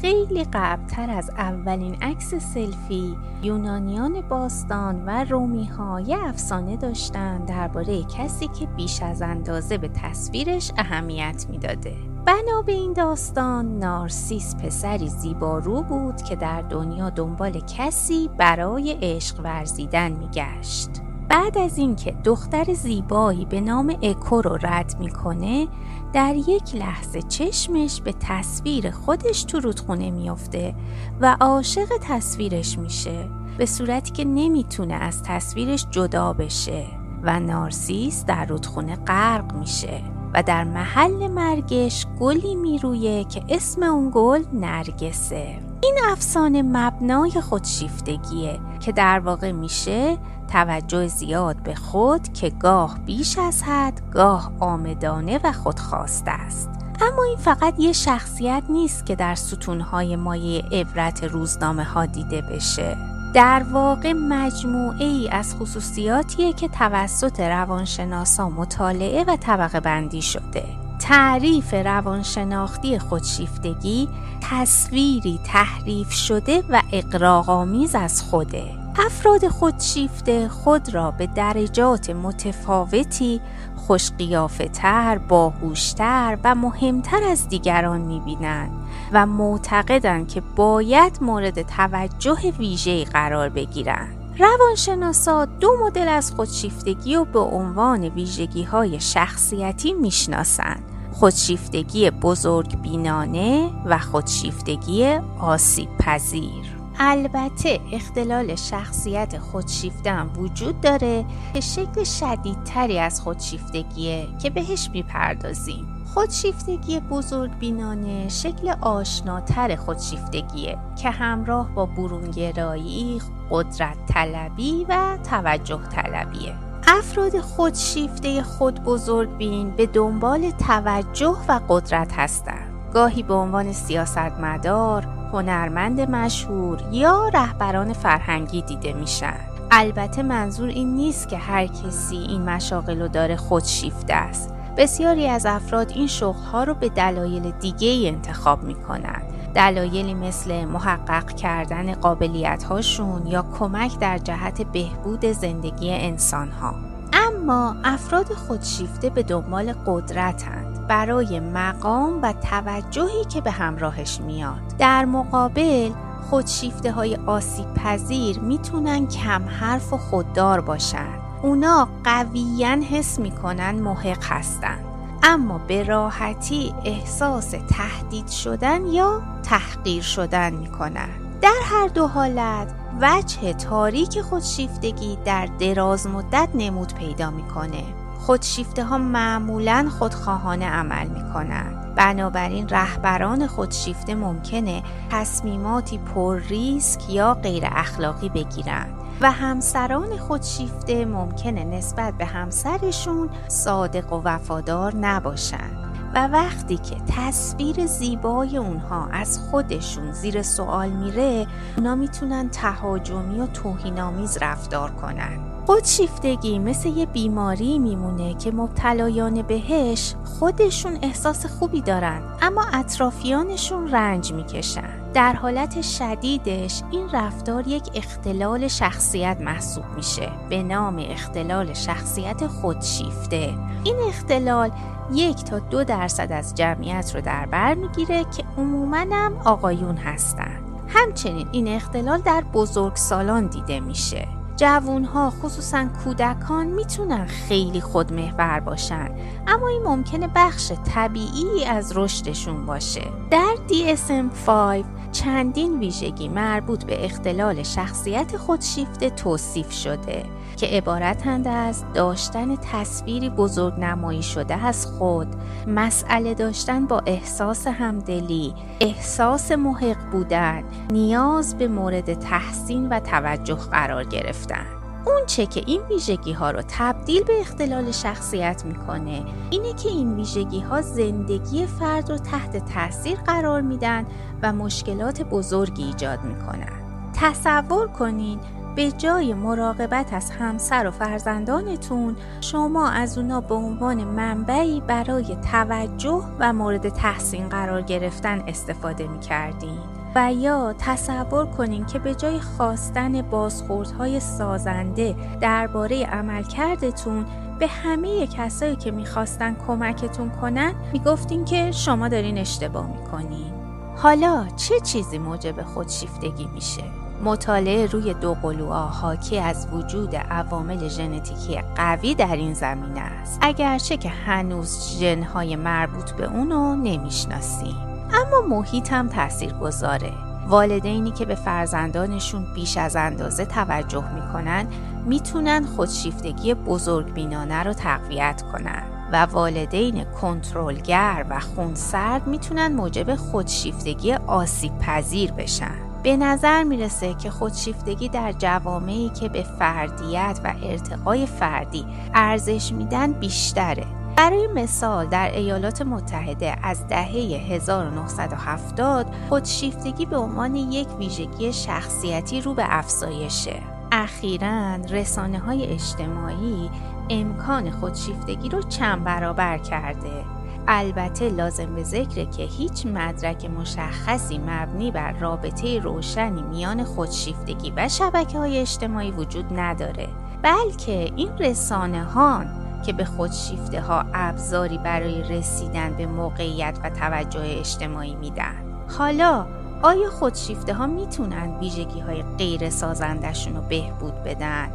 خیلی قبلتر از اولین عکس سلفی یونانیان باستان و رومی ها یه افسانه داشتن درباره کسی که بیش از اندازه به تصویرش اهمیت می‌داده. بنا به این داستان نارسیس پسری زیبارو بود که در دنیا دنبال کسی برای عشق ورزیدن میگشت. بعد از اینکه دختر زیبایی به نام اکو رو رد می‌کنه در یک لحظه چشمش به تصویر خودش تو رودخونه میافته و عاشق تصویرش میشه به صورتی که نمی‌تونه از تصویرش جدا بشه و نارسیس در رودخونه غرق میشه و در محل مرگش گلی میرویه که اسم اون گل نرگسه. این افسانه مبنای خودشیفتگیه که در واقع میشه توجه زیاد به خود که گاه بیش از حد گاه آمدانه و خودخواسته است. اما این فقط یه شخصیت نیست که در ستونهای مایه عبرت روزنامه ها دیده بشه. در واقع مجموعه ای از خصوصیاتیه که توسط روانشناسا مطالعه و طبقه بندی شده. تعریف روانشناختی خودشیفتگی تصویری تحریف شده و اقراغامیز از خوده افراد خودشیفته خود را به درجات متفاوتی خوشقیافه تر، باهوشتر و مهمتر از دیگران می‌بینند و معتقدند که باید مورد توجه ویژه قرار بگیرند. روانشناسا دو مدل از خودشیفتگی و به عنوان ویژگی های شخصیتی می‌شناسند. خودشیفتگی بزرگ بینانه و خودشیفتگی آسیب پذیر. البته اختلال شخصیت خودشیفته هم وجود داره که شکل شدیدتری از خودشیفتگیه که بهش می‌پردازیم خودشیفتگی بزرگ بینانه شکل آشناتر خودشیفتگیه که همراه با برونگرایی، قدرت طلبی و توجه طلبیه افراد خودشیفته خود بزرگ بین به دنبال توجه و قدرت هستند. گاهی به عنوان سیاستمدار، هنرمند مشهور یا رهبران فرهنگی دیده میشن. البته منظور این نیست که هر کسی این مشاغل رو داره خودشیفته است. بسیاری از افراد این شغلها رو به دلایل دیگه ای انتخاب می‌کنن. دلایلی مثل محقق کردن قابلیت هاشون یا کمک در جهت بهبود زندگی انسان ها. اما افراد خودشیفته به دنبال قدرتن برای مقام و توجهی که به همراهش میاد. در مقابل خودشیفته های آسیب پذیر می‌تونن کم حرف و خوددار باشن. اونا قویا حس می‌کنن محق هستن. اما به راحتی احساس تهدید شدن یا تحقیر شدن می‌کنن. در هر دو حالت وجه تاریک خودشیفتگی در دراز مدت نمود پیدا می‌کنه. خودشیفته ها معمولا خودخواهانه عمل می کنند. بنابراین رهبران خودشیفته ممکنه تصمیماتی پر ریسک یا غیر اخلاقی بگیرند. و همسران خودشیفته ممکنه نسبت به همسرشون صادق و وفادار نباشند. و وقتی که تصویر زیبای اونها از خودشون زیر سوال میره اونا می‌تونن تهاجمی و توهینآمیز رفتار کنن. خودشیفتگی مثل یه بیماری میمونه که مبتلایان بهش خودشون احساس خوبی دارن اما اطرافیانشون رنج می‌کشن. در حالت شدیدش این رفتار یک اختلال شخصیت محسوب میشه به نام اختلال شخصیت خودشیفته. این اختلال یک تا دو درصد از جمعیت رو در بر می‌گیره که عموما هم آقایون هستن. همچنین این اختلال در بزرگسالان دیده میشه. ها خصوصا کودکان می‌تونن خیلی خودمحور باشن. اما این ممکنه بخش طبیعی از رشدشون باشه. در DSM-5 چندین ویژگی مربوط به اختلال شخصیت خودشیفته توصیف شده که عبارتند از داشتن تصویری بزرگ نمایی شده از خود مسئله داشتن با احساس همدلی احساس محق بودن نیاز به مورد تحسین و توجه قرار گرفتن. اون چه که این ویژگی ها رو تبدیل به اختلال شخصیت می‌کنه اینه که این ویژگی ها زندگی فرد رو تحت تاثیر قرار میدن و مشکلات بزرگی ایجاد می‌کنن تصور کنین به جای مراقبت از همسر و فرزندانتون شما از اونا به عنوان منبعی برای توجه و مورد تحسین قرار گرفتن استفاده می کردین. و یا تصور کنین که به جای خواستن بازخوردهای سازنده درباره عملکردتون به همه کسایی که می‌خواستن کمکتون کنن می‌گفتین که شما دارین اشتباه می‌کنین. حالا چه چیزی موجب خودشیفتگی میشه؟ مطالعه روی دو قلوها حاکی از وجود عوامل ژنتیکی قوی در این زمینه است. اگرچه که هنوز ژنهای مربوط به اونو نمی‌شناسیم. اما محیط هم تأثیر گذاره والدینی که به فرزندانشون بیش از اندازه توجه می‌کنن می‌تونن خودشیفتگی بزرگ بینانه رو تقویت کنن و والدین کنترلگر و خونسرد می‌تونن موجب خودشیفتگی آسیب پذیر بشن. به نظر می‌رسه که خودشیفتگی در جوامعی که به فردیت و ارتقای فردی ارزش میدن بیشتره برای مثال در ایالات متحده از دهه 1970 خودشیفتگی به عنوان یک ویژگی شخصیتی رو به افزایشه. اخیرا رسانه های اجتماعی امکان خودشیفتگی رو چند برابر کرده البته لازم به ذکره که هیچ مدرک مشخصی مبنی بر رابطه روشنی میان خودشیفتگی و شبکه های اجتماعی وجود نداره بلکه این رسانه ها که به خودشیفته ها ابزاری برای رسیدن به موقعیت و توجه اجتماعی میدن حالا آیا خودشیفته ها می‌تونن ویژگی های غیر سازندشون رو بهبود بدن؟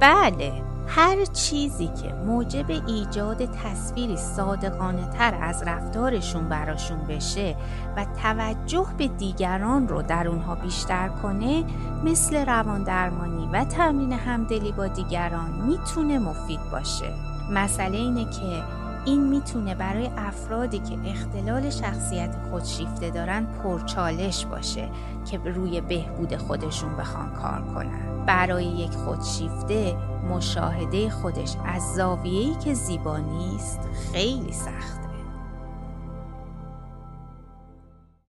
بله هر چیزی که موجب ایجاد تصویری صادقانه تر از رفتارشون براشون بشه و توجه به دیگران رو در اونها بیشتر کنه مثل روان درمانی و تمرین همدلی با دیگران می‌تونه مفید باشه مسئله اینه که این می‌تونه برای افرادی که اختلال شخصیت خودشیفته دارن پرچالش باشه که روی بهبود خودشون بخوان کار کنن. برای یک خودشیفته مشاهده خودش از زاویه‌ای که زیبا نیست خیلی سخت